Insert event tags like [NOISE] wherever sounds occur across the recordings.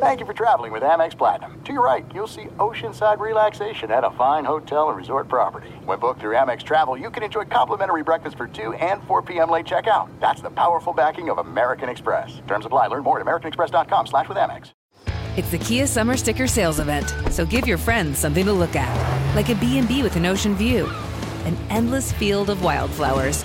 Thank you for traveling with Amex Platinum. To your right, you'll see oceanside relaxation at a fine hotel and resort property. When booked through Amex Travel, you can enjoy complimentary breakfast for 2 and 4 p.m. late checkout. That's the powerful backing of American Express. Terms apply. Learn more at americanexpress.com slash with Amex. It's the Kia Summer Sticker Sales Event, so give your friends something to look at. Like a B&B with an ocean view, an endless field of wildflowers,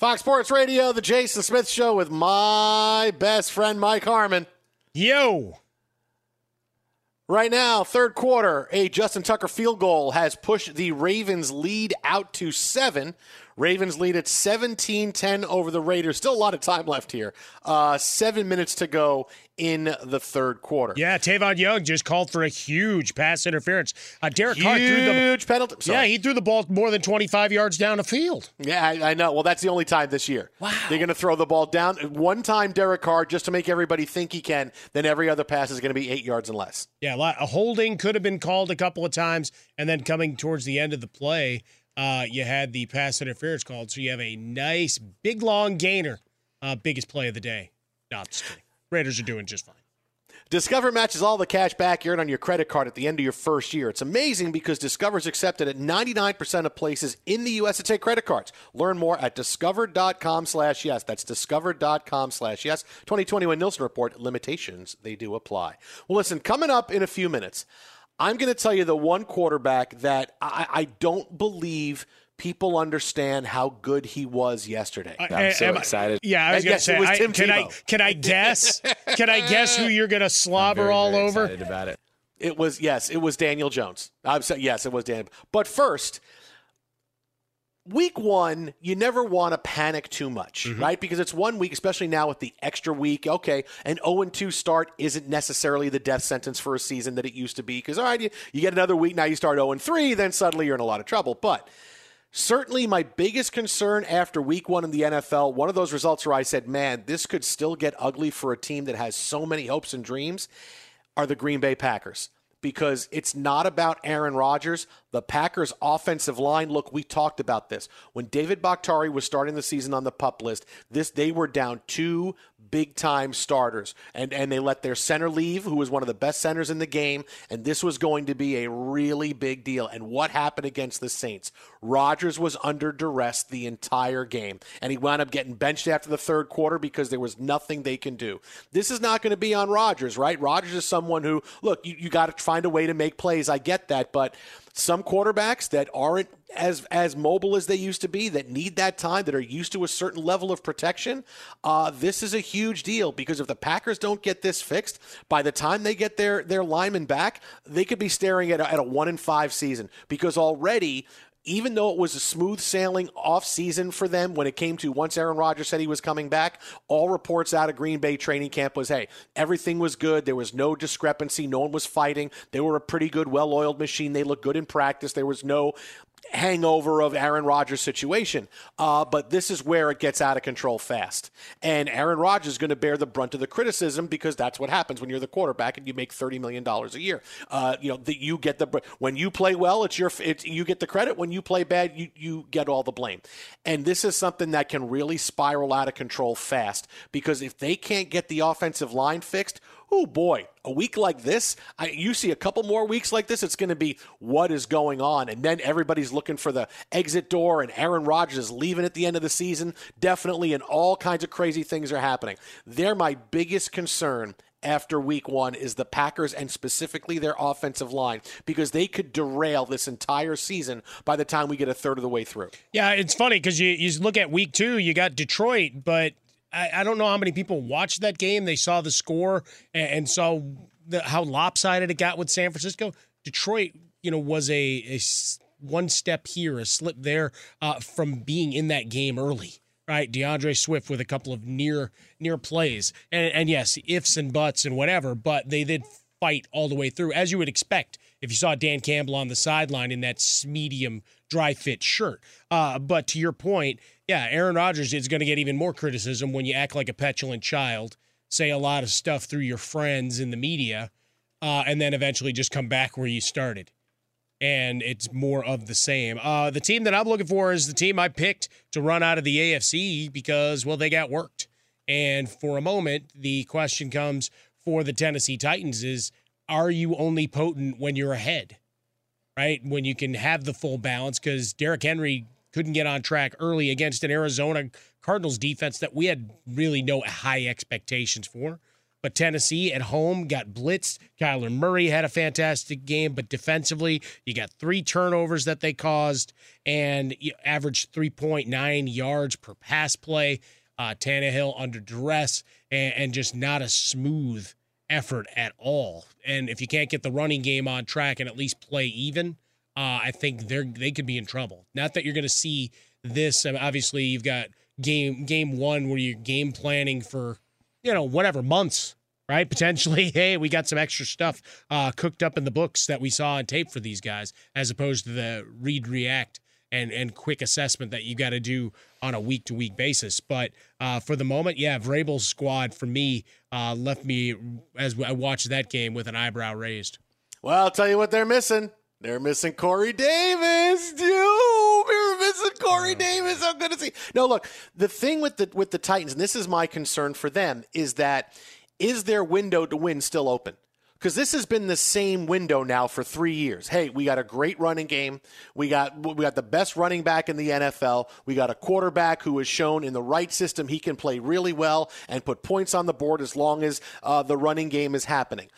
Fox Sports Radio, the Jason Smith Show with my best friend Mike Harmon. Yo. Right now, third quarter, a Justin Tucker field goal has pushed the Ravens lead out to seven. Ravens lead at 17 10 over the Raiders. Still a lot of time left here. Uh, seven minutes to go in the third quarter. Yeah, Tavon Young just called for a huge pass interference. Uh, Derek huge Carr threw the huge penalty. Sorry. Yeah, he threw the ball more than 25 yards down the field. Yeah, I, I know. Well, that's the only time this year. Wow. They're going to throw the ball down. One time, Derek Carr, just to make everybody think he can, then every other pass is going to be eight yards and less. Yeah, a holding could have been called a couple of times, and then coming towards the end of the play, uh, you had the pass interference called. So you have a nice, big, long gainer. Uh, biggest play of the day. No, I'm just kidding. Raiders are doing just fine. Discover matches all the cash back you earn on your credit card at the end of your first year. It's amazing because Discover is accepted at 99% of places in the U.S. to take credit cards. Learn more at discover.com slash yes. That's discover.com slash yes. 2021 Nielsen Report. Limitations, they do apply. Well, listen, coming up in a few minutes, I'm going to tell you the one quarterback that I, I don't believe – people understand how good he was yesterday. I'm so excited. yeah, I was going to say, I, can Tebow. I can I guess? [LAUGHS] can I guess who you're going to slobber very, all very over? Excited about it. It was yes, it was Daniel Jones. I'm sorry, yes, it was Daniel. But first, week one, you never want to panic too much, mm-hmm. right? Because it's one week, especially now with the extra week. Okay, an 0 2 start isn't necessarily the death sentence for a season that it used to be. Because, all right, you, you get another week, now you start 0 3, then suddenly you're in a lot of trouble. But Certainly, my biggest concern after week one in the NFL, one of those results where I said, man, this could still get ugly for a team that has so many hopes and dreams, are the Green Bay Packers. Because it's not about Aaron Rodgers. The Packers' offensive line, look, we talked about this. When David Bakhtiari was starting the season on the pup list, this they were down two big time starters. And and they let their center leave, who was one of the best centers in the game, and this was going to be a really big deal. And what happened against the Saints? Rodgers was under duress the entire game, and he wound up getting benched after the third quarter because there was nothing they can do. This is not going to be on Rodgers, right? Rodgers is someone who, look, you, you got to find a way to make plays. I get that, but some quarterbacks that aren't as as mobile as they used to be, that need that time, that are used to a certain level of protection, uh, this is a huge deal because if the Packers don't get this fixed, by the time they get their their linemen back, they could be staring at a, at a one in five season because already even though it was a smooth sailing off season for them when it came to once Aaron Rodgers said he was coming back, all reports out of Green Bay training camp was hey, everything was good. There was no discrepancy. No one was fighting. They were a pretty good, well oiled machine. They looked good in practice. There was no hangover of Aaron Rodgers' situation. Uh, but this is where it gets out of control fast. And Aaron Rodgers is going to bear the brunt of the criticism because that's what happens when you're the quarterback and you make $30 million a year. Uh, you know, that you get the, when you play well, it's your, it's, you get the credit. When you play bad, you, you get all the blame. And this is something that can really spiral out of control fast because if they can't get the offensive line fixed, oh boy, a week like this, I, you see a couple more weeks like this, it's going to be what is going on. And then everybody's looking for the exit door, and Aaron Rodgers is leaving at the end of the season, definitely, and all kinds of crazy things are happening. They're my biggest concern after week one is the Packers and specifically their offensive line because they could derail this entire season by the time we get a third of the way through. Yeah, it's funny because you, you look at week two, you got Detroit, but I, I, don't know how many people watched that game. They saw the score and, and saw the, how lopsided it got with San Francisco. Detroit, you know, was a, a one step here, a slip there uh, from being in that game early. Right, DeAndre Swift with a couple of near near plays, and, and yes, ifs and buts and whatever, but they did fight all the way through, as you would expect if you saw Dan Campbell on the sideline in that medium dry fit shirt. Uh, but to your point, yeah, Aaron Rodgers is going to get even more criticism when you act like a petulant child, say a lot of stuff through your friends in the media, uh, and then eventually just come back where you started. And it's more of the same. Uh, the team that I'm looking for is the team I picked to run out of the AFC because, well, they got worked. And for a moment, the question comes for the Tennessee Titans is are you only potent when you're ahead? Right? When you can have the full balance because Derrick Henry couldn't get on track early against an Arizona Cardinals defense that we had really no high expectations for. But Tennessee at home got blitzed. Kyler Murray had a fantastic game, but defensively, you got three turnovers that they caused and averaged 3.9 yards per pass play. Uh, Tannehill under duress and, and just not a smooth effort at all. And if you can't get the running game on track and at least play even, uh, I think they're they could be in trouble. Not that you're going to see this. I mean, obviously, you've got game game one where you're game planning for you know whatever months, right? [LAUGHS] Potentially, hey, we got some extra stuff uh, cooked up in the books that we saw on tape for these guys, as opposed to the read react and and quick assessment that you got to do on a week to week basis. But uh, for the moment, yeah, Vrabel's squad for me uh, left me as I watched that game with an eyebrow raised. Well, I'll tell you what they're missing. They're missing Corey Davis. Dude, we're missing Corey Davis. I'm gonna see. No, look, the thing with the with the Titans, and this is my concern for them, is that is their window to win still open? Because this has been the same window now for three years. Hey, we got a great running game. We got we got the best running back in the NFL. We got a quarterback who has shown in the right system he can play really well and put points on the board as long as uh, the running game is happening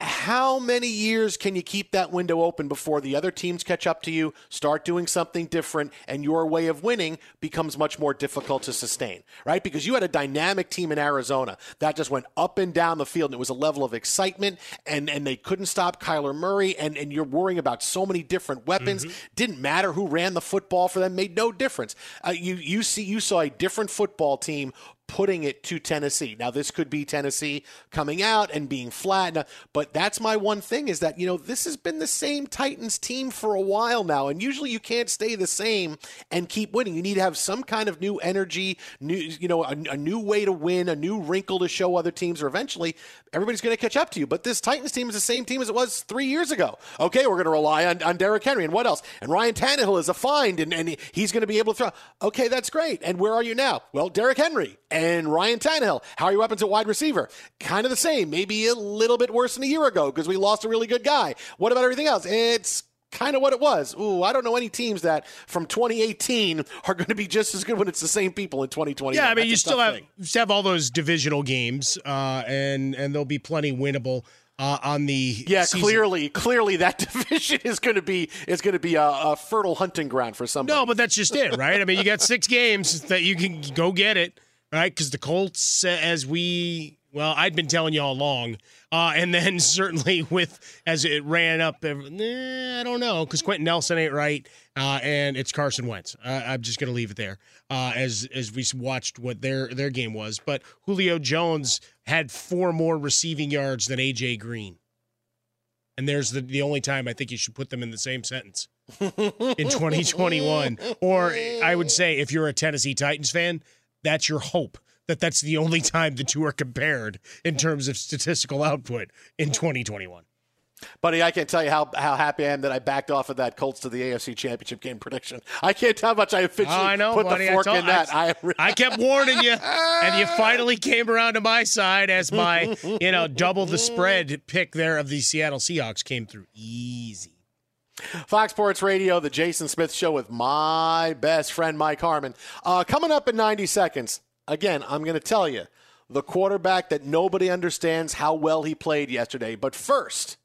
how many years can you keep that window open before the other teams catch up to you, start doing something different, and your way of winning becomes much more difficult to sustain, right? Because you had a dynamic team in Arizona that just went up and down the field, and it was a level of excitement, and, and they couldn't stop Kyler Murray, and, and you're worrying about so many different weapons. Mm-hmm. Didn't matter who ran the football for them, made no difference. Uh, you, you, see, you saw a different football team putting it to Tennessee. Now, this could be Tennessee coming out and being flat, but that's my one thing is that, you know, this has been the same Titans team for a while now, and usually you can't stay the same and keep winning. You need to have some kind of new energy, new, you know, a, a new way to win, a new wrinkle to show other teams, or eventually everybody's going to catch up to you. But this Titans team is the same team as it was three years ago. Okay, we're going to rely on, on Derrick Henry, and what else? And Ryan Tannehill is a find, and, and he's going to be able to throw. Okay, that's great. And where are you now? Well, Derrick Henry and Ryan Tannehill. How are your weapons at wide receiver? Kind of the same, maybe a little bit worse than a year ago because we lost a really good guy. What about everything else? It's kind of what it was. Ooh, I don't know any teams that from 2018 are going to be just as good when it's the same people in 2020. Yeah, I mean, you still have you still have all those divisional games, uh, and and there'll be plenty winnable. Uh, on the yeah, season. clearly, clearly that [LAUGHS] division is going to be is going to be a, a, fertile hunting ground for somebody. No, but that's just it, right? I mean, you got six games that you can go get it right? Because the Colts, as we well, I'd been telling you all along, uh, and then [LAUGHS] certainly with as it ran up, eh, I don't know because Quenton Nelson ain't right, uh, and it's Carson Wentz. Uh, I'm just going to leave it there uh, as as we watched what their their game was. But Julio Jones had four more receiving yards than AJ Green, and there's the the only time I think you should put them in the same sentence. in [LAUGHS] 2021 or I would say if you're a Tennessee Titans fan that's your hope that that's the only time the two are compared in terms of statistical output in 2021. Buddy, I can't tell you how, how happy I am that I backed off of that Colts to the AFC Championship game prediction. I can't tell how much I officially oh, I know, put buddy. the fork told, in that. I, I, kept warning you, and you [LAUGHS] finally came around to my side as my, you know, double the spread pick there of the Seattle Seahawks came through easy. Fox Sports Radio, the Jason Smith Show with my best friend Mike Harmon. Uh, coming up in 90 seconds, again, I'm going to tell you the quarterback that nobody understands how well he played yesterday. But first,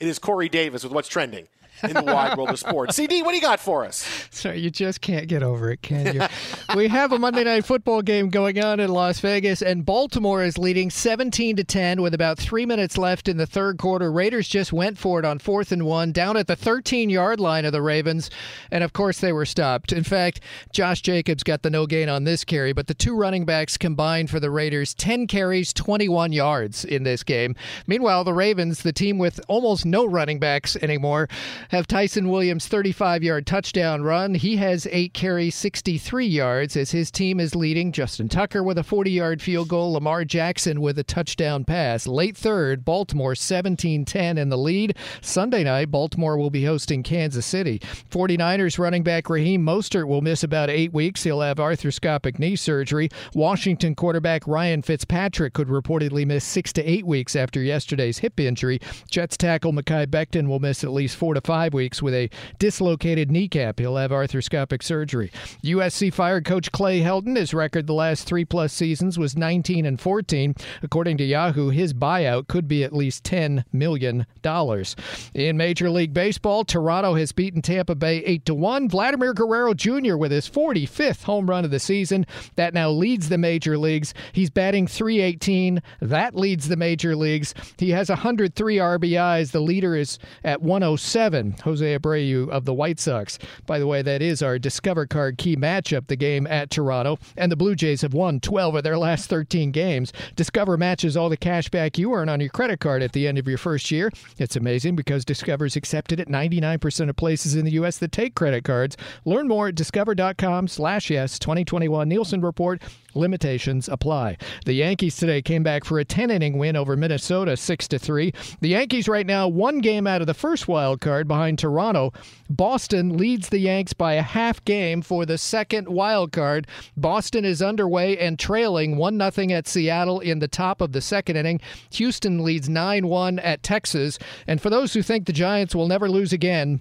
it is Corey Davis with what's trending in the wide world of sports. CD, what do you got for us? Sorry, you just can't get over it, can you? [LAUGHS] we have a Monday night football game going on in Las Vegas, and Baltimore is leading 17 to 10 with about three minutes left in the third quarter. Raiders just went for it on fourth and one, down at the 13 yard line of the Ravens, and of course they were stopped. In fact, Josh Jacobs got the no gain on this carry, but the two running backs combined for the Raiders 10 carries, 21 yards in this game. Meanwhile, the Ravens, the team with almost no running backs anymore, have Ty'Son Williams' 35 yard touchdown run. He has eight carries, 63 yards, as his team is leading Justin Tucker with a 40 yard field goal, Lamar Jackson with a touchdown pass. Late third, Baltimore 17 10 in the lead. Sunday night, Baltimore will be hosting Kansas City. 49ers running back Raheem Mostert will miss about eight weeks. He'll have arthroscopic knee surgery. Washington quarterback Ryan Fitzpatrick could reportedly miss six to eight weeks after yesterday's hip injury. Jets tackle Mekhi Becton will miss at least four to five five weeks with a dislocated kneecap. He'll have arthroscopic surgery. USC fired coach Clay Helton. His record the last three plus seasons was 19 and 14. According to Yahoo, his buyout could be at least $10 million. In Major League Baseball, Toronto has beaten Tampa Bay 8 to 1. Vladimir Guerrero Jr. with his 45th home run of the season. That now leads the major leagues. He's batting 318. That leads the major leagues. He has 103 RBIs. The leader is at 107. Jose Abreu of the White Sox. By the way, that is our Discover Card key matchup, the game at Toronto. And the Blue Jays have won 12 of their last 13 games. Discover matches all the cash back you earn on your credit card at the end of your first year. It's amazing because Discover's accepted at 99% of places in the U.S. that take credit cards. Learn more at discover.com slash yes 2021 Nielsen Report. Limitations apply. The Yankees today came back for a 10 inning win over Minnesota 6 to 3. The Yankees right now one game out of the first wild card behind Toronto. Boston leads the Yanks by a half game for the second wild card. Boston is underway and trailing 1 0 at Seattle in the top of the second inning. Houston leads 9 1 at Texas. And for those who think the Giants will never lose again,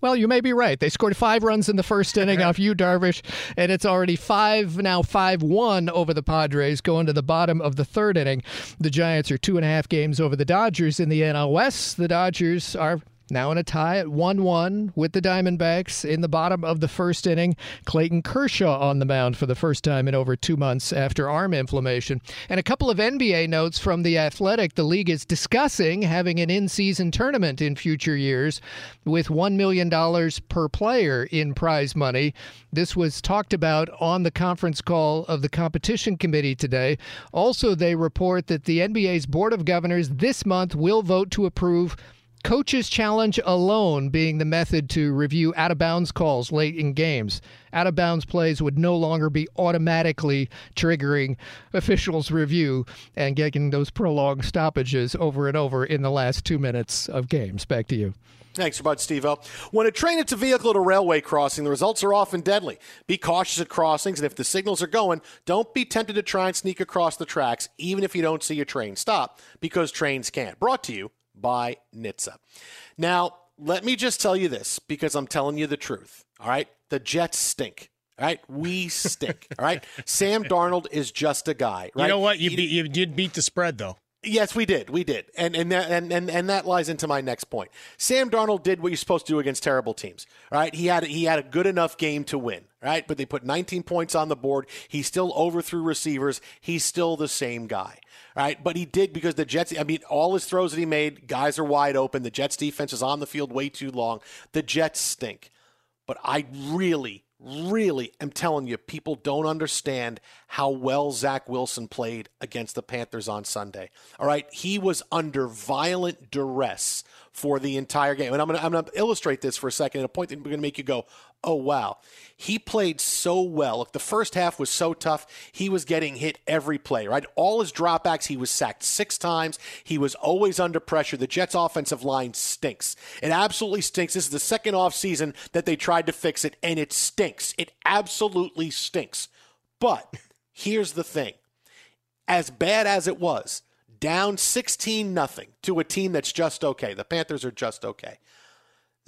well, you may be right. They scored five runs in the first inning off Yu Darvish, and it's already five now five one over the Padres going to the bottom of the third inning. The Giants are two and a half games over the Dodgers in the NL West. The Dodgers are now in a tie at 1 1 with the Diamondbacks in the bottom of the first inning. Clayton Kershaw on the mound for the first time in over two months after arm inflammation. And a couple of NBA notes from The Athletic. The league is discussing having an in season tournament in future years with $1 million per player in prize money. This was talked about on the conference call of the competition committee today. Also, they report that the NBA's Board of Governors this month will vote to approve Coaches challenge alone being the method to review out of bounds calls late in games. Out of bounds plays would no longer be automatically triggering officials' review and getting those prolonged stoppages over and over in the last two minutes of games. Back to you. Thanks, Bud Steve When a train hits a vehicle at a railway crossing, the results are often deadly. Be cautious at crossings, and if the signals are going, don't be tempted to try and sneak across the tracks, even if you don't see a train stop, because trains can't. Brought to you by NHTSA. Now, let me just tell you this because I'm telling you the truth. All right. The Jets stink. All right. We stink. all right. [LAUGHS] Sam Darnold is just a guy. Right? You know what? You, beat, you did beat the spread, though. Yes, we did. We did. And and that, and, and and that lies into my next point. Sam Darnold did what you're supposed to do against terrible teams. Right? He had he had a good enough game to win, right? But they put 19 points on the board. He still overthrew receivers. He's still the same guy. Right? But he did because the Jets I mean all his throws that he made, guys are wide open. The Jets defense is on the field way too long. The Jets stink. But I really really am telling you, people don't understand how well Zach Wilson played against the Panthers on Sunday. All right. He was under violent duress for the entire game. And I'm going to illustrate this for a second a point that we're going to make you go, oh, wow. He played so well. Look, the first half was so tough. He was getting hit every play, right? All his dropbacks, he was sacked six times. He was always under pressure. The Jets' offensive line stinks. It absolutely stinks. This is the second off season that they tried to fix it, and it stinks. It absolutely stinks. But here's the thing as bad as it was, down 16 nothing to a team that's just okay. The Panthers are just okay.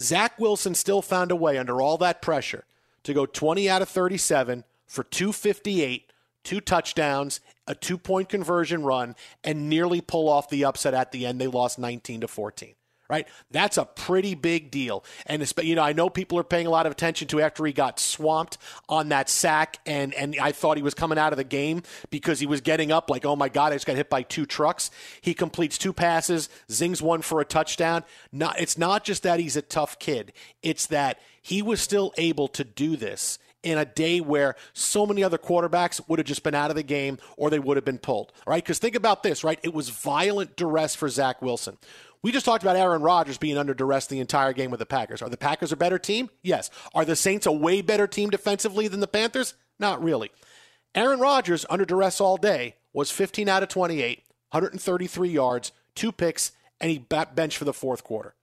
Zach Wilson still found a way under all that pressure to go 20 out of 37 for 258, two touchdowns, a two-point conversion run and nearly pull off the upset at the end. They lost 19 to 14 right? That's a pretty big deal. And you know, I know people are paying a lot of attention to after he got swamped on that sack, and and I thought he was coming out of the game because he was getting up like, oh my god, I just got hit by two trucks. He completes two passes, zings one for a touchdown. Not, it's not just that he's a tough kid; it's that he was still able to do this in a day where so many other quarterbacks would have just been out of the game or they would have been pulled. Right? Because think about this, right? It was violent duress for Zach Wilson. We just talked about Aaron Rodgers being under duress the entire game with the Packers. Are the Packers a better team? Yes. Are the Saints a way better team defensively than the Panthers? Not really. Aaron Rodgers, under duress all day, was 15 out of 28, 133 yards, two picks, and he benched for the fourth quarter.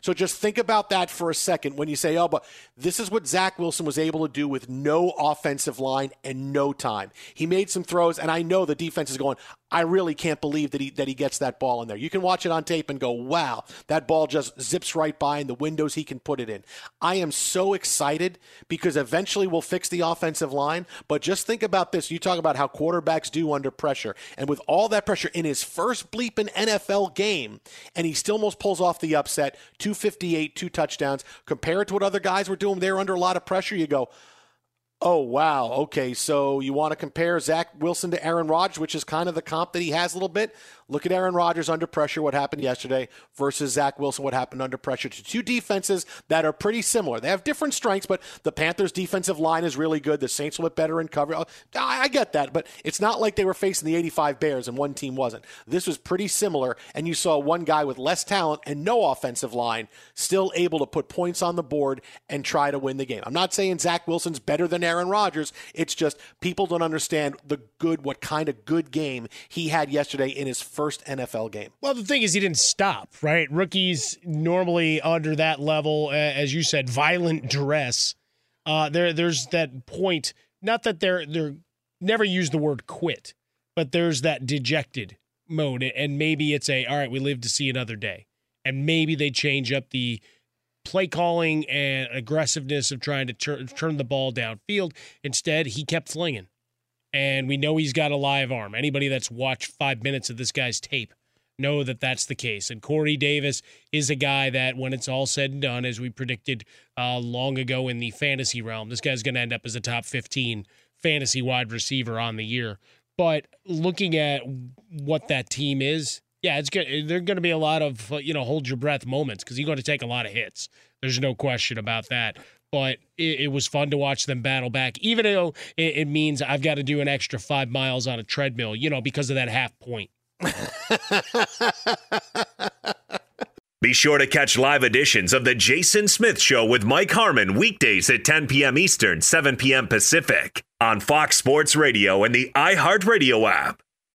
So just think about that for a second when you say, oh, but this is what Zach Wilson was able to do with no offensive line and no time. He made some throws, and I know the defense is going, I really can't believe that he that he gets that ball in there. You can watch it on tape and go, "Wow, that ball just zips right by in the windows he can put it in." I am so excited because eventually we'll fix the offensive line, but just think about this. You talk about how quarterbacks do under pressure, and with all that pressure in his first bleeping NFL game, and he still almost pulls off the upset, 258, two touchdowns. Compare it to what other guys were doing, they're under a lot of pressure. You go, Oh, wow. Okay. So you want to compare Zach Wilson to Aaron Rodgers, which is kind of the comp that he has a little bit. Look at Aaron Rodgers under pressure, what happened yesterday, versus Zach Wilson, what happened under pressure to two defenses that are pretty similar. They have different strengths, but the Panthers' defensive line is really good. The Saints will look better in cover. Oh, I get that, but it's not like they were facing the 85 Bears and one team wasn't. This was pretty similar, and you saw one guy with less talent and no offensive line still able to put points on the board and try to win the game. I'm not saying Zach Wilson's better than Aaron Rodgers. It's just people don't understand the good, what kind of good game he had yesterday in his first NFL game. Well, the thing is, he didn't stop, right? Rookies normally under that level, as you said, violent duress. Uh, there, there's that point. Not that they're they're never use the word quit, but there's that dejected mode, and maybe it's a all right. We live to see another day, and maybe they change up the play calling and aggressiveness of trying to tur- turn the ball downfield. Instead, he kept flinging and we know he's got a live arm. Anybody that's watched five minutes of this guy's tape know that that's the case. And Corey Davis is a guy that, when it's all said and done, as we predicted uh, long ago in the fantasy realm, this guy's going to end up as a top 15 fantasy wide receiver on the year. But looking at what that team is, yeah, it's good. There're going to be a lot of you know hold your breath moments because you're going to take a lot of hits. There's no question about that. But it, it was fun to watch them battle back, even though it, it means I've got to do an extra five miles on a treadmill, you know, because of that half point. [LAUGHS] Be sure to catch live editions of The Jason Smith Show with Mike Harmon weekdays at 10 p.m. Eastern, 7 p.m. Pacific on Fox Sports Radio and the iHeartRadio app.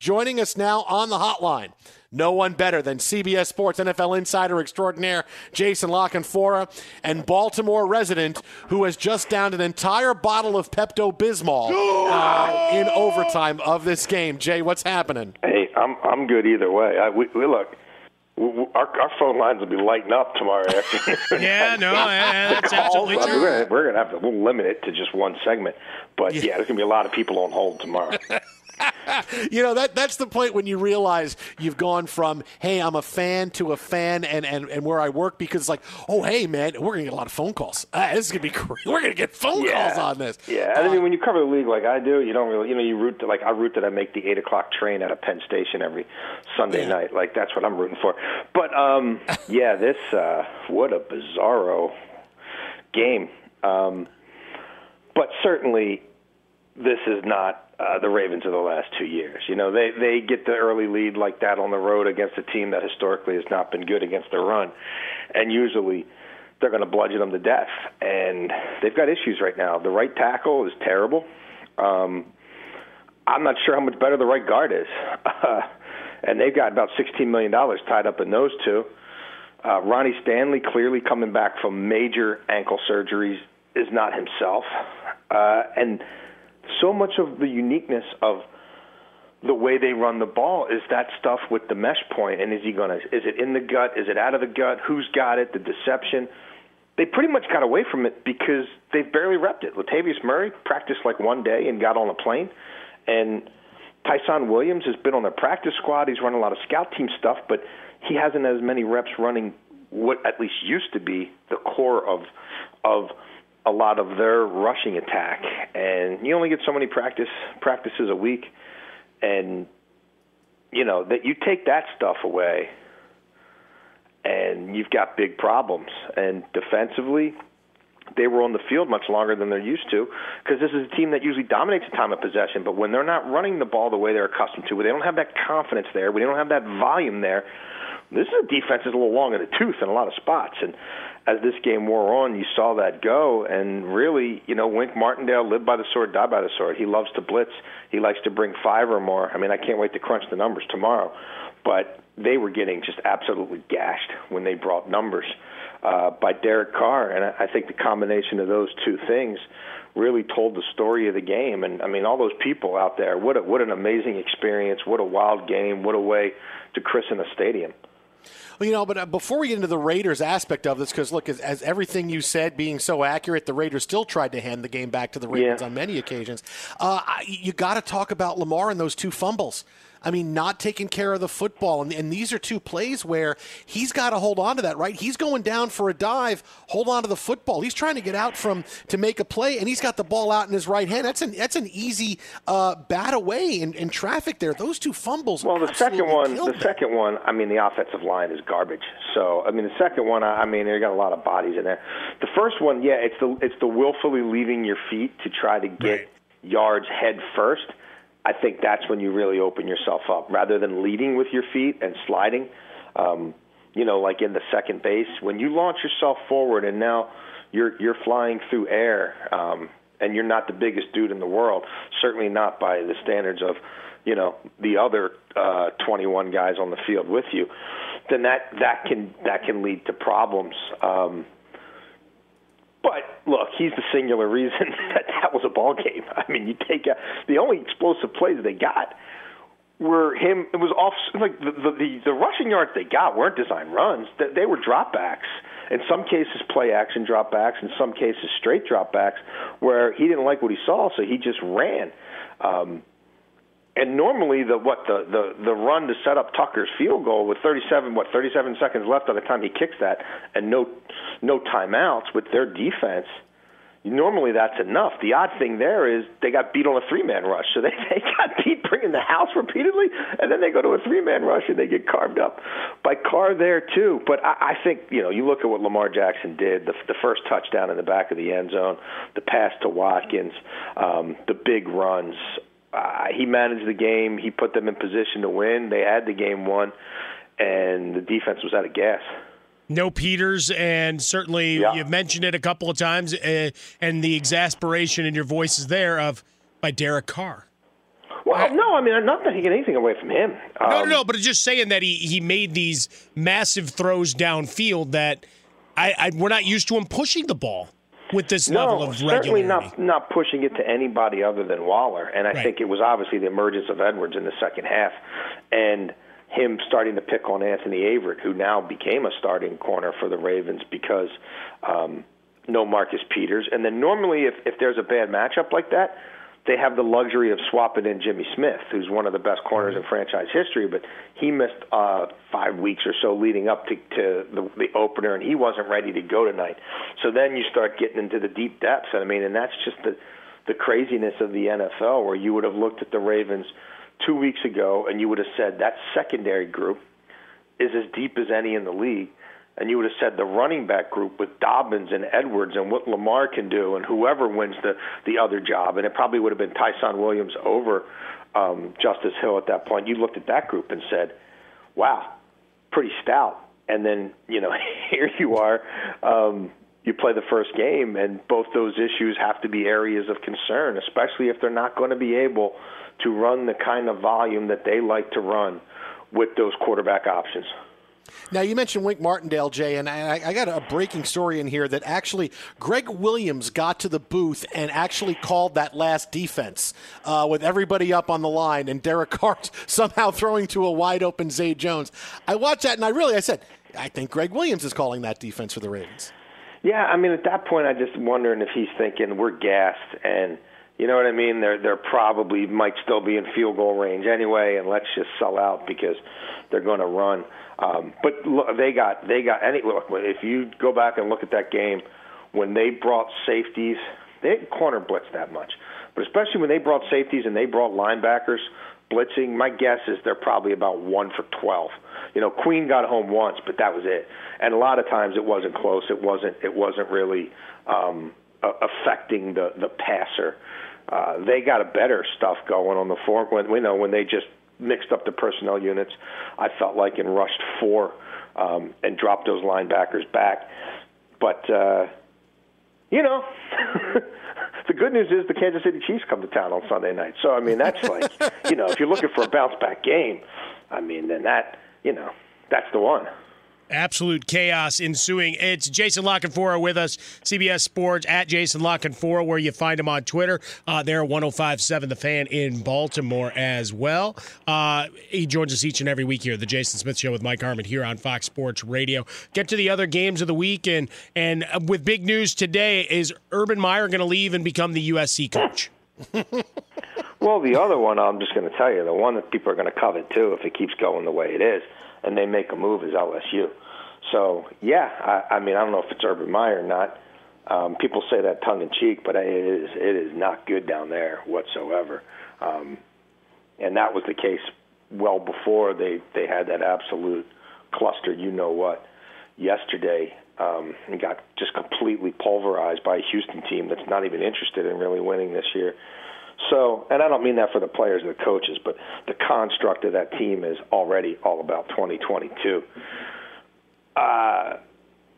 Joining us now on the hotline, no one better than CBS Sports NFL insider extraordinaire Jason La Canfora and Baltimore resident who has just downed an entire bottle of Pepto Bismol uh, in overtime of this game. Jay, what's happening? Hey, I'm I'm good either way. I, we, we look. w- w- Our, our phone lines will be lighting up tomorrow [LAUGHS] afternoon. Yeah, no, yeah, that's absolutely I mean, true. we're, gonna, we're gonna have to we'll limit it to just one segment, but yeah, there's gonna be a lot of people on hold tomorrow. [LAUGHS] [LAUGHS] you know that that's the point when you realize you've gone from hey I'm a fan to a fan and and, and where I work because it's like oh hey man we're gonna get a lot of phone calls Ah, this is gonna be [LAUGHS] great. we're gonna get phone Yeah. calls on this Yeah, and I mean, when you cover the league like I do, you don't really, you know, you root to, like I root that I make the eight o'clock train out of Penn Station every Sunday night. Like that's what I'm rooting for. But um, [LAUGHS] yeah, this uh, what a bizarro game. Um, but certainly, this is not uh, the Ravens of the last two years. You know, they they get the early lead like that on the road against a team that historically has not been good against the run, and usually they're going to bludgeon them to death. And they've got issues right now. The right tackle is terrible. Um, I'm not sure how much better the right guard is. [LAUGHS] and they've got about $16 million tied up in those two. Uh, Ronnie Stanley, clearly coming back from major ankle surgeries, is not himself. Uh, and so much of the uniqueness of the way they run the ball is that stuff with the mesh point and is he going to is it in the gut? Is it out of the gut? Who's got it? The deception. They pretty much got away from it because they've barely repped it. Latavius Murray practiced like one day and got on a plane and Ty'Son Williams has been on the practice squad. He's run a lot of scout team stuff but he hasn't as many reps running what at least used to be the core of of a lot of their rushing attack. And you only get so many practice practices a week. And you know that you take that stuff away and you've got big problems. And defensively they were on the field much longer than they're used to because this is a team that usually dominates the time of possession. But when they're not running the ball the way they're accustomed to when they don't have that confidence there when they don't have that volume there this is a defense that's a little long in the tooth in a lot of spots. And as this game wore on, you saw that go, and really, you know, Wink Martindale lived by the sword, died by the sword. He loves to blitz. He likes to bring five or more. I mean, I can't wait to crunch the numbers tomorrow, but they were getting just absolutely gashed when they brought numbers uh, by Derek Carr, and I think the combination of those two things really told the story of the game. And I mean, all those people out there, what a, what an amazing experience! What a wild game! What a way to christen a stadium. Well, you know, but uh, before we get into the Raiders aspect of this, because look, as, as everything you said being so accurate, the Raiders still tried to hand the game back to the Ravens Yeah. on many occasions. Uh, you got to talk about Lamar and those two fumbles. I mean, not taking care of the football, and, and these are two plays where he's got to hold on to that. Right, he's going down for a dive, hold on to the football. He's trying to get out from to make a play, and he's got the ball out in his right hand. That's an that's an easy uh, bat away in, in traffic there. Those two fumbles. Well, the second one, the me. second one, I mean, the offensive line is garbage. So, I mean, the second one, I I mean, they got a lot of bodies in there. The first one, yeah, it's the it's the willfully leaving your feet to try to get yards head first. I think that's when you really open yourself up, rather than leading with your feet and sliding. Um, you know, like in the second base, when you launch yourself forward and now you're you're flying through air, um, and you're not the biggest dude in the world, certainly not by the standards of you know the other uh, 21 guys on the field with you, then that that can that can lead to problems. Um, but look, he's the singular reason [LAUGHS] that that was a ball game. I mean, you take a, the only explosive plays they got were him. It was off like the the, the, rushing yards they got weren't design runs. They, they were dropbacks. In some cases, play action dropbacks. In some cases, straight dropbacks, where he didn't like what he saw, so he just ran. Um, and normally, the what the, the the run to set up Tucker's field goal with 37 what 37 seconds left by the time he kicks that, and no no timeouts with their defense. Normally that's enough. The odd thing there is they got beat on a three man rush, so [LAUGHS] they they got beat bringing the house repeatedly, and then they go to a three man rush and they get carved up by Carr there too. But I, I think you know you look at what Lamar Jackson did, the, the first touchdown in the back of the end zone, the pass to Watkins, um, the big runs. Uh, he managed the game. He put them in position to win. They had the game won, and the defense was out of gas. No Peters, and certainly you've mentioned it a couple of times, uh, and the exasperation in your voice is there of by Derek Carr. Well, no, I mean, I'm not taking anything away from him. no, no, Um, no, but just saying that he, he made these massive throws downfield that I, I we're not used to him pushing the ball with this no, level of certainly not not pushing it to anybody other than Waller. And I Right. think it was obviously the emergence of Edwards in the second half, and him starting to pick on Anthony Averett, who now became a starting corner for the Ravens because um, no Marcus Peters. And then normally, if if there's a bad matchup like that. They have the luxury of swapping in Jimmy Smith, who's one of the best corners in franchise history, but he missed uh, five weeks or so leading up to, to the, the opener, and he wasn't ready to go tonight. So then you start getting into the deep depths. And I mean, and that's just the the craziness of the NFL, where you would have looked at the Ravens two weeks ago and you would have said that secondary group is as deep as any in the league. And you would have said the running back group with Dobbins and Edwards and what Lamar can do and whoever wins the the other job, and it probably would have been Ty'Son Williams over um, Justice Hill at that point. You looked at that group and said, "Wow, pretty stout." And then you know [LAUGHS] here you are. Um, you play the first game, and both those issues have to be areas of concern, especially if they're not going to be able to run the kind of volume that they like to run with those quarterback options. Now you mentioned Wink Martindale, Jay, and I, I got a breaking story in here that actually Gregg Williams got to the booth and actually called that last defense uh, with everybody up on the line and Derek Carr [LAUGHS] somehow throwing to a wide open Zay Jones. I watched that and I really I said I think Gregg Williams is calling that defense for the Ravens. Yeah, I mean, at that point, I just wondering if he's thinking we're gassed, and you know what I mean. They're they're probably might still be in field goal range anyway, and let's just sell out because they're going to run. Um, but look, they got they got any look. If you go back and look at that game when they brought safeties, they didn't corner blitz that much, but especially when they brought safeties and they brought linebackers blitzing. My guess is they're probably about one for twelve. You know, Queen got home once, but that was it. And a lot of times it wasn't close. It wasn't. It wasn't really um, affecting the the passer. Uh, they got a better stuff going on the floor when we know when they just mixed up the personnel units. I felt like and rushed four um, and dropped those linebackers back. But uh, you know, [LAUGHS] the good news is the Kansas City Chiefs come to town on Sunday night. So I mean, that's like [LAUGHS] you know, if you're looking for a bounce back game, I mean, then that you know, that's the one. Absolute chaos ensuing. It's Jason La Canfora with us, CBS Sports at Jason La Canfora, where you find him on Twitter. Uh, there, 1057 The Fan in Baltimore as well. Uh, he joins us each and every week here, the Jason Smith Show with Mike Harmon here on Fox Sports Radio. Get to the other games of the week, and, and uh, with big news today, is Urban Meyer going to leave and become the USC coach? [LAUGHS] [LAUGHS] Well, the other one, I'm just going to tell you, the one that people are going to covet too, if it keeps going the way it is, and they make a move, is LSU. So, yeah, I, I mean, I don't know if it's Urban Meyer or not. Um, people say that tongue in cheek, but it is it is not good down there whatsoever. Um, and that was the case well before they they had that absolute cluster. You know what? Yesterday, um, and got just completely pulverized by a Houston team that's not even interested in really winning this year. So, and I don't mean that for the players and the coaches, but the construct of that team is already all about 2022. Uh,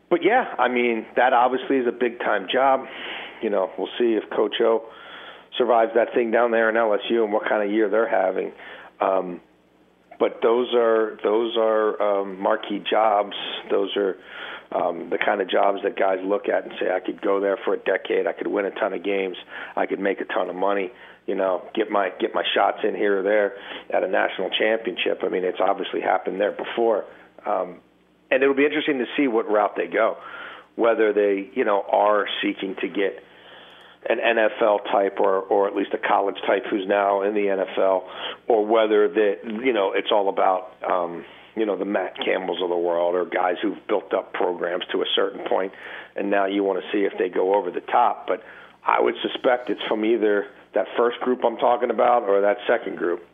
but yeah, I mean, that obviously is a big time job. You know, we'll see if Coach O survives that thing down there in LSU and what kind of year they're having. Um, but those are those are um, marquee jobs. Those are um, the kind of jobs that guys look at and say, I could go there for a decade. I could win a ton of games. I could make a ton of money. You know, get my get my shots in here or there at a national championship. I mean, it's obviously happened there before, um, and it'll be interesting to see what route they go. Whether they, you know, are seeking to get an NFL type or or at least a college type who's now in the NFL, or whether that you know it's all about um, you know the Matt Campbells of the world or guys who've built up programs to a certain point, and now you want to see if they go over the top. But I would suspect it's from either that first group I'm talking about or that second group.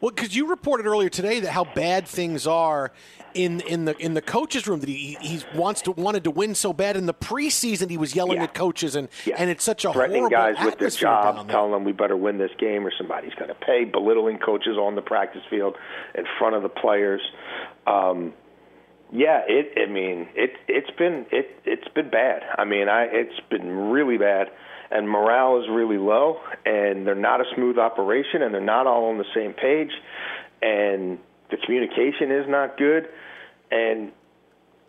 Well, because you reported earlier today that how bad things are in in the in the coaches' room that he he wants to wanted to win so bad in the preseason he was yelling at coaches and and it's such a threatening guys with their jobs, telling them we better win this game or somebody's going to pay, belittling coaches on the practice field in front of the players. Um, yeah, it. I mean, it. It's been it. It's been bad. I mean, I. It's been really bad, and morale is really low, and they're not a smooth operation, and they're not all on the same page, and the communication is not good, and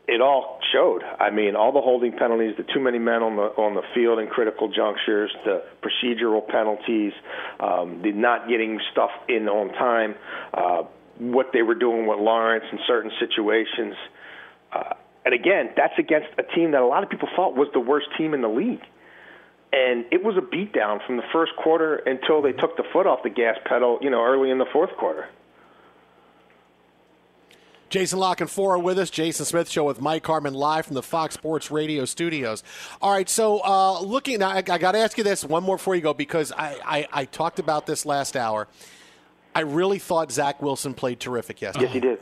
it all showed. I mean, all the holding penalties, the too many men on the on the field in critical junctures, the procedural penalties, um, the not getting stuff in on time, uh, what they were doing with Lawrence in certain situations. Uh, and again, that's against a team that a lot of people thought was the worst team in the league. And it was a beatdown from the first quarter until they took the foot off the gas pedal, you know, early in the fourth quarter. Jason La Canfora with us. Jason Smith Show with Mike Harmon live from the Fox Sports Radio studios. All right, so uh, looking, now, I, I got to ask you this one more before you go because I, I, I, talked about this last hour. I really thought Zach Wilson played terrific yesterday. Yes, he did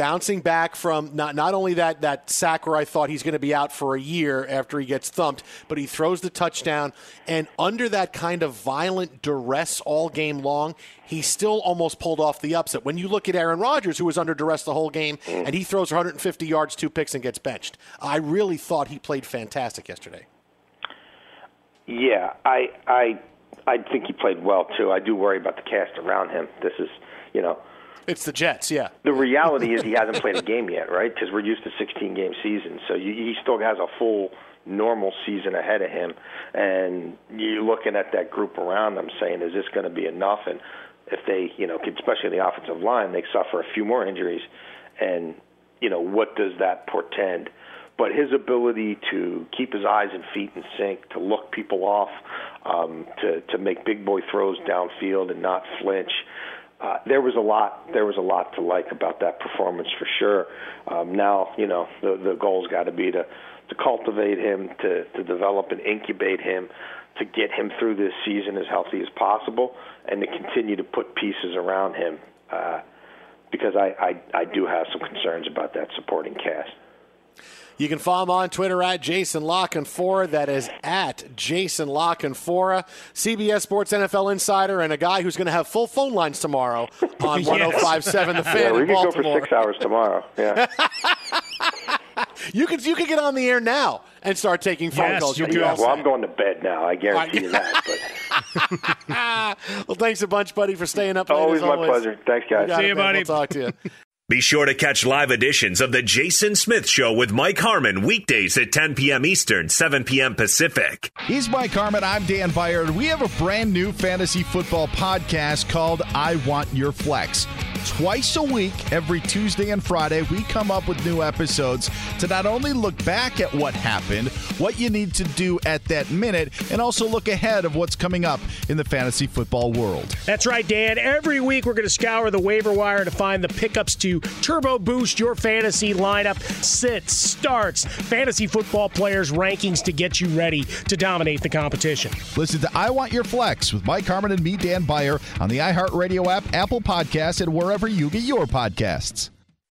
bouncing back from not not only that that sack where I thought he's going to be out for a year after he gets thumped, but he throws the touchdown and under that kind of violent duress all game long, he still almost pulled off the upset. When you look at Aaron Rodgers, who was under duress the whole game, mm. and he throws 150 yards, two picks, and gets benched, I really thought he played fantastic yesterday. Yeah, I I I think he played well too. I do worry about the cast around him. This is, you know, it's the Jets, yeah. The reality is he hasn't played a game yet, right? Because we're used to 16 game seasons, so you, he still has a full normal season ahead of him. And you're looking at that group around them, saying, "Is this going to be enough?" And if they, you know, especially the offensive line, they suffer a few more injuries, and you know, what does that portend? But his ability to keep his eyes and feet in sync, to look people off, um, to to make big boy throws downfield and not flinch uh, there was a lot there was a lot to like about that performance for sure. Um, now you know the the goal's got to be to to cultivate him, to to develop and incubate him, to get him through this season as healthy as possible, and to continue to put pieces around him. Uh, because I, I I do have some concerns about that supporting cast. You can follow him on Twitter at Jason La Canfora. That is at Jason La Canfora, CBS Sports NFL insider, and a guy who's going to have full phone lines tomorrow [LAUGHS] on 1057 The [LAUGHS] Fan yeah, we in could go for six hours tomorrow. Yeah. [LAUGHS] you could you could get on the air now and start taking phone Yes, calls. you You'll be could. all Well. I'm going to bed now. I guarantee you that. But well, thanks a bunch, buddy, for staying up. late Always as my always. pleasure. Thanks, guys. See it, you, man. buddy. We'll talk to you. Be sure to catch live editions of The Jason Smith Show with Mike Harmon weekdays at 10 p.m. Eastern, 7 p.m. Pacific. He's Mike Harmon. I'm Dan Byard. We have a brand new fantasy football podcast called I Want Your Flex. Twice a week, every Tuesday and Friday, we come up with new episodes to not only look back at what happened, what you need to do at that minute, and also look ahead of what's coming up in the fantasy football world. That's right, Dan. Every week we're going to scour the waiver wire to find the pickups to turbo boost your fantasy lineup, sits, starts, fantasy football players' rankings to get you ready to dominate the competition. Listen to I Want Your Flex with Mike Harmon and me, Dan Byer, on the iHeartRadio app, Apple Podcasts, and wherever you get your podcasts.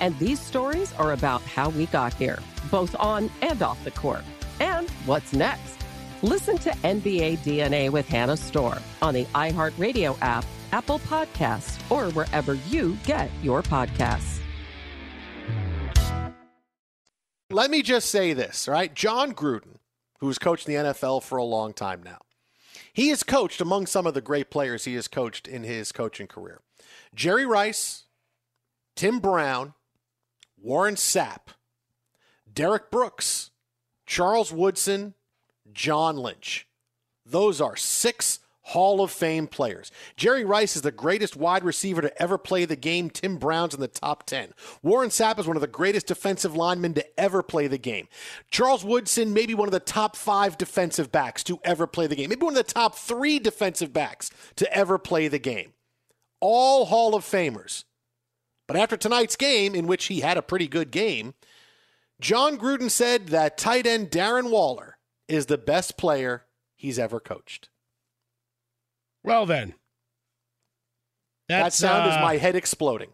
And these stories are about how we got here, both on and off the court. And what's next? Listen to NBA DNA with Hannah Storm on the iHeartRadio app, Apple Podcasts, or wherever you get your podcasts. Let me just say this, right? Jon Gruden, who's coached the NFL for a long time now, he has coached among some of the great players he has coached in his coaching career. Jerry Rice, Tim Brown, Warren Sapp, Derrick Brooks, Charles Woodson, John Lynch. Those are six Hall of Fame players. Jerry Rice is the greatest wide receiver to ever play the game. Tim Brown's in the top 10. Warren Sapp is one of the greatest defensive linemen to ever play the game. Charles Woodson, maybe one of the top five defensive backs to ever play the game. Maybe one of the top three defensive backs to ever play the game. All Hall of Famers. But after tonight's game, in which he had a pretty good game, Jon Gruden said that tight end Darren Waller is the best player he's ever coached. Well, then. that sound is uh, my head exploding.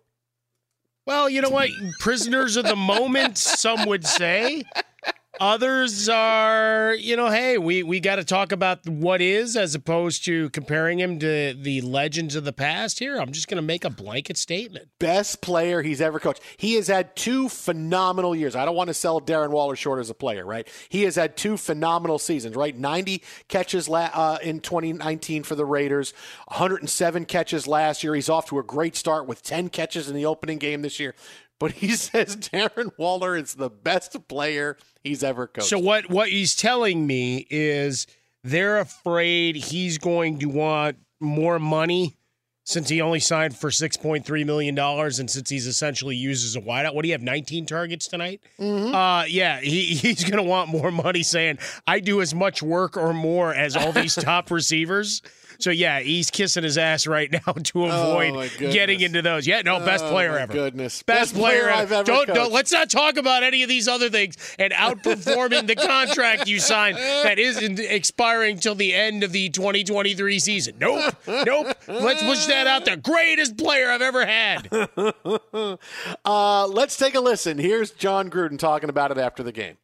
Well, you know what? Prisoners of the moment, some would say. [LAUGHS] Others are, you know, hey, we, we got to talk about what is as opposed to comparing him to the legends of the past here. I'm just going to make a blanket statement. Best player he's ever coached. He has had two phenomenal years. I don't want to sell Darren Waller short as a player, right? He has had two phenomenal seasons, right? 90 catches la- uh, in 2019 for the Raiders, 107 catches last year. He's off to a great start with 10 catches in the opening game this year. But he [LAUGHS] says Darren Waller is the best player he's ever coached. So what what he's telling me is they're afraid he's going to want more money since he only signed for six point three million dollars, and since he's essentially used as a wideout. What do you have? Nineteen targets tonight. Uh, yeah, he, [LAUGHS] he's going to want more money. Saying I do as much work or more as all these [LAUGHS] top receivers. So yeah, he's kissing his ass right [LAUGHS] now to avoid my goodness. getting into those. Yeah, no, best Oh, player my ever. goodness. best, Best player, player ever. I've ever don't, don't let's not talk about any of these other things and outperforming the contract you signed that isn't expiring till the end of the 2023 season. Nope, nope. Let's push that out there. Greatest player I've ever had. [LAUGHS] uh, let's take a listen. Here's Jon Gruden talking about it after the game.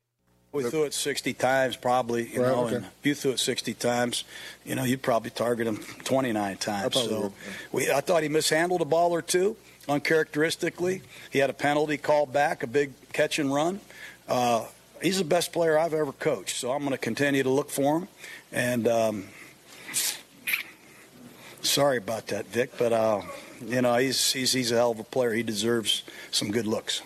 We threw it 60 times, probably. You Right, know, okay. and if you threw it 60 times, you know, you'd probably target him 29 times. probably So would, we, I thought he mishandled a ball or two, uncharacteristically. He had a penalty called back, a big catch and run. Uh, he's the best player I've ever coached, so I'm going to continue to look for him. And um, sorry about that, Vic, but uh, you know, he's he's he's a hell of a player. He deserves some good looks.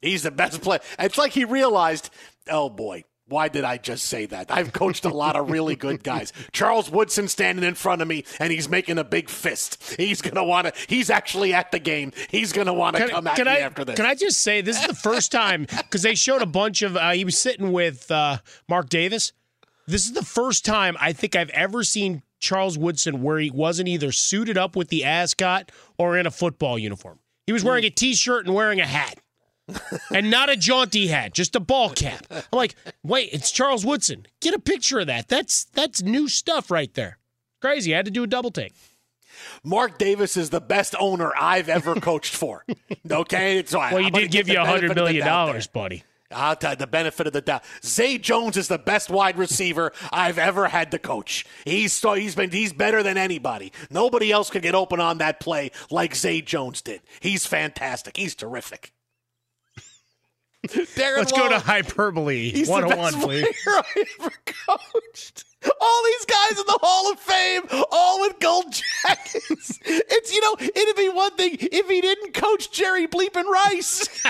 He's the best player. It's like he realized, oh boy, why did I just say that? I've coached a lot of really good [LAUGHS] guys. Charles Woodson standing in front of me, and he's making a big fist. He's gonna want to. He's actually at the game. He's gonna want to Can, come at can me I, after this. Can I just say this is the first time [LAUGHS] because they showed a bunch of uh, he was sitting with uh, Mark Davis. This is the first time I think I've ever seen Charles Woodson where he wasn't either suited up with the ascot or in a football uniform. He was wearing a t-shirt and wearing a hat. And not a jaunty hat, just a ball cap. I'm like, wait, it's Charles Woodson. Get a picture of that. That's that's new stuff right there. Crazy. I had to do a double take. Mark Davis is the best owner I've ever [LAUGHS] coached for. Okay, so Well, he I'm did give you a hundred million dollars, buddy. I'll tell you the benefit of the doubt. Zay Jones is the best wide receiver I've ever had to coach. He's so he's been he's better than anybody. Nobody else could get open on that play like Zay Jones did. He's fantastic. He's terrific. Darren Let's go to hyperbole He's the 101, best oh please. player I ever coached. All these guys in the Hall of Fame, all with gold [LAUGHS] jackets. It's you know, it'd be one thing if he didn't coach Jerry Bleepin Rice. [LAUGHS]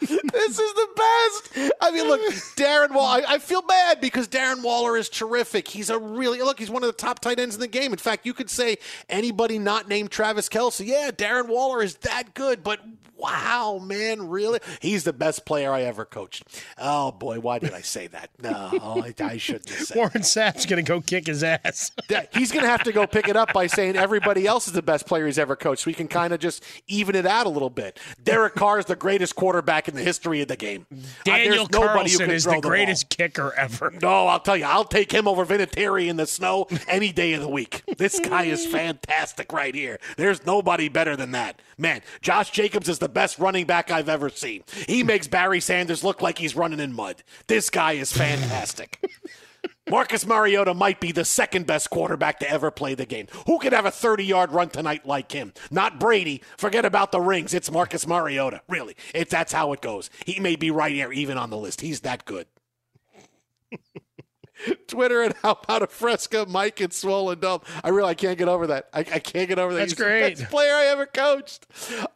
this is the best. I mean, look, Darren Waller. I, I feel bad because Darren Waller is terrific. He's a really look. He's one of the top tight ends in the game. In fact, you could say anybody not named Travis Kelce. Yeah, Darren Waller is that good. But wow, man, really, he's the best player I ever coached. Oh boy, why did I say that? No, I, I shouldn't have said. Warren Sapp's gonna go kick his ass. [LAUGHS] He's going to have to go pick it up by saying everybody else is the best player he's ever coached. So we can kind of just even it out a little bit. Derek Carr is the greatest quarterback in the history of the game. Uh, Daniel who Carlson is the greatest kicker ever. No, I'll tell you, I'll take him over Vinatieri in the snow any day of the week. This guy is fantastic right here. There's nobody better than that. Man, Josh Jacobs is the best running back I've ever seen. He makes Barry Sanders look like he's running in mud. This guy is fantastic. Marcus Mariota might be the second best quarterback to ever play the game. Who could have a 30 yard run tonight like him? Not Brady. Forget about the rings. It's Marcus Mariota. Really. That's how it goes. He may be right here, even on the list. He's that good. Twitter and how about a Fresca, Mike and Swollen Dome. I really I can't get over that. I, I can't get over that. That's He's the great. best player I ever coached.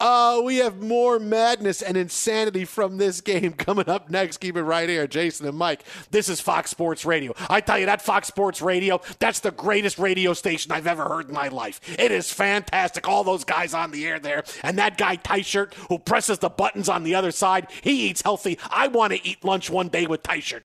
Uh, we have more madness and insanity from this game [LAUGHS] coming up next. Keep it right here, Jason and Mike. This is Fox Sports Radio. I tell you, that Fox Sports Radio, that's the greatest radio station I've ever heard in my life. It is fantastic. All those guys on the air there, and that guy Tie Shirt who presses the buttons on the other side. He eats healthy. I want to eat lunch one day with Tie Shirt.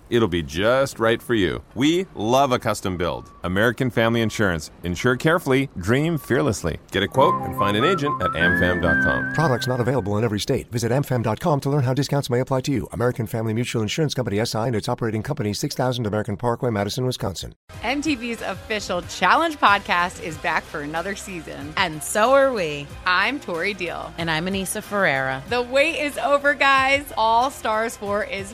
It'll be just right for you. We love a custom build. American Family Insurance. Insure carefully, dream fearlessly. Get a quote and find an agent at amfam.com. Products not available in every state. Visit amfam.com to learn how discounts may apply to you. American Family Mutual Insurance Company SI and its operating company 6000 American Parkway, Madison, Wisconsin. MTV's official Challenge podcast is back for another season. And so are we. I'm Tori Deal. And I'm Aneesa Ferreira. The wait is over, guys. All Stars 4 is